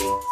you.